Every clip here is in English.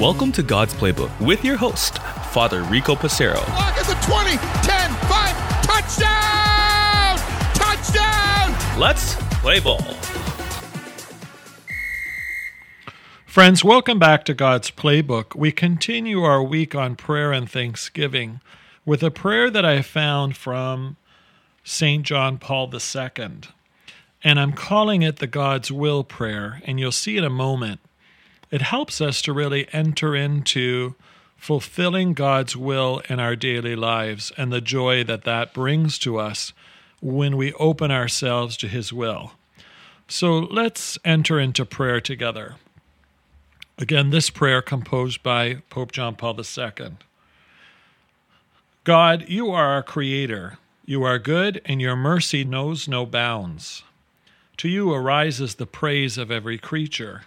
Welcome to God's Playbook with your host, Father Rico Passero. Lock at the 20, 10, 5, touchdown! Touchdown! Let's play ball. Friends, welcome back to God's Playbook. We continue our week on prayer and thanksgiving with a prayer that I found from St. John Paul II. And I'm calling it the God's Will Prayer, and you'll see in a moment. It helps us to really enter into fulfilling God's will in our daily lives and the joy that that brings to us when we open ourselves to His will. So let's enter into prayer together. Again, this prayer composed by Pope John Paul II. God, you are our creator. You are good, and your mercy knows no bounds. To you arises the praise of every creature.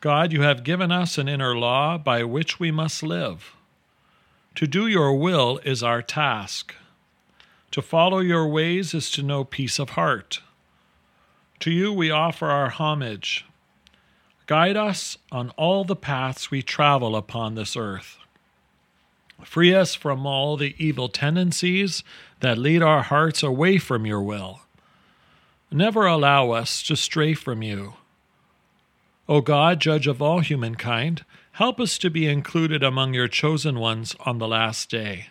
God, you have given us an inner law by which we must live. To do your will is our task. To follow your ways is to know peace of heart. To you we offer our homage. Guide us on all the paths we travel upon this earth. Free us from all the evil tendencies that lead our hearts away from your will. Never allow us to stray from you. O God, judge of all humankind, help us to be included among your chosen ones on the last day.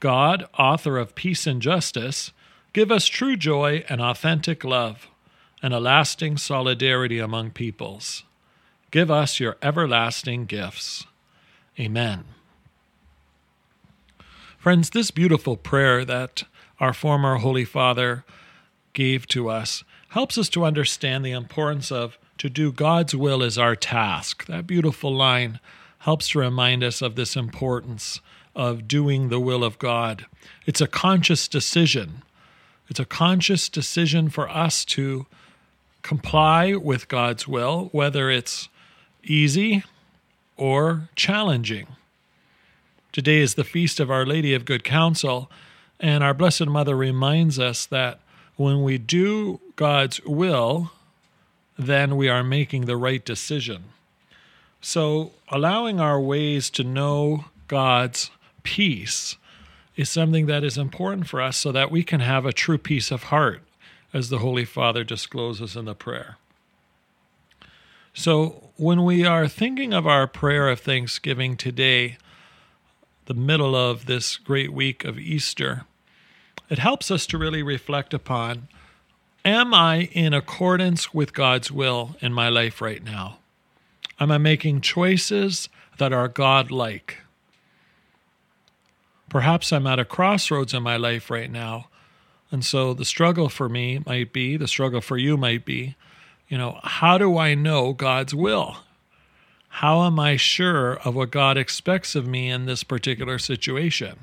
God, author of peace and justice, give us true joy and authentic love and a lasting solidarity among peoples. Give us your everlasting gifts. Amen. Friends, this beautiful prayer that our former Holy Father gave to us helps us to understand the importance of to do God's will is our task. That beautiful line helps to remind us of this importance of doing the will of God. It's a conscious decision. It's a conscious decision for us to comply with God's will, whether it's easy or challenging. Today is the feast of Our Lady of Good Counsel, and our Blessed Mother reminds us that when we do God's will, then we are making the right decision. So, allowing our ways to know God's peace is something that is important for us so that we can have a true peace of heart, as the Holy Father discloses in the prayer. So, when we are thinking of our prayer of thanksgiving today, the middle of this great week of Easter, it helps us to really reflect upon Am I in accordance with God's will in my life right now? Am I making choices that are God like? Perhaps I'm at a crossroads in my life right now. And so the struggle for me might be, the struggle for you might be, you know, how do I know God's will? How am I sure of what God expects of me in this particular situation?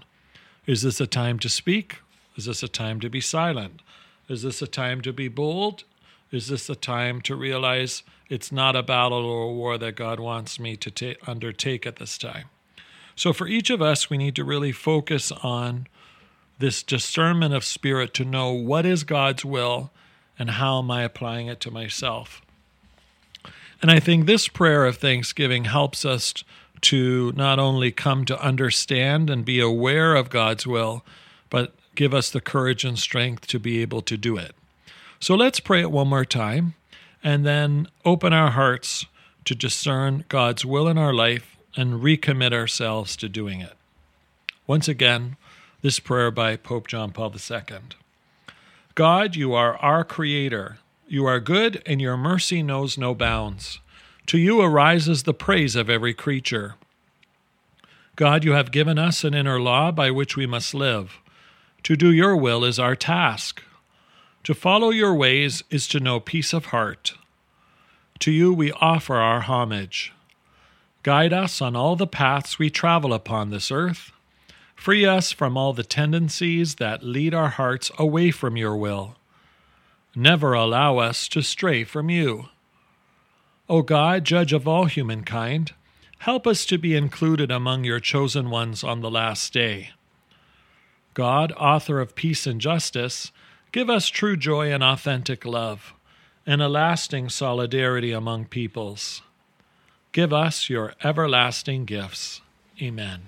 Is this a time to speak? Is this a time to be silent? Is this a time to be bold? Is this a time to realize it's not a battle or a war that God wants me to ta- undertake at this time? So, for each of us, we need to really focus on this discernment of spirit to know what is God's will and how am I applying it to myself. And I think this prayer of thanksgiving helps us to not only come to understand and be aware of God's will, but give us the courage and strength to be able to do it. So let's pray it one more time and then open our hearts to discern God's will in our life and recommit ourselves to doing it. Once again, this prayer by Pope John Paul II. God, you are our Creator. You are good, and your mercy knows no bounds. To you arises the praise of every creature. God, you have given us an inner law by which we must live. To do your will is our task. To follow your ways is to know peace of heart. To you we offer our homage. Guide us on all the paths we travel upon this earth. Free us from all the tendencies that lead our hearts away from your will. Never allow us to stray from you. O God, judge of all humankind, help us to be included among your chosen ones on the last day. God, author of peace and justice, give us true joy and authentic love, and a lasting solidarity among peoples. Give us your everlasting gifts. Amen.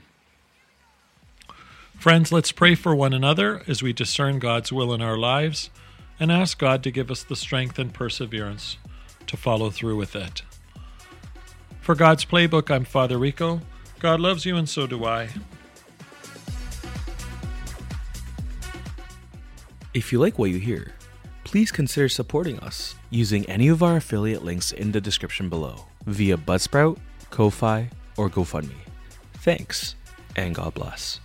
Friends, let's pray for one another as we discern God's will in our lives and ask God to give us the strength and perseverance to follow through with it. For God's Playbook, I'm Father Rico. God loves you, and so do I. If you like what you hear, please consider supporting us using any of our affiliate links in the description below via Buzzsprout, Ko-Fi, or GoFundMe. Thanks, and God bless.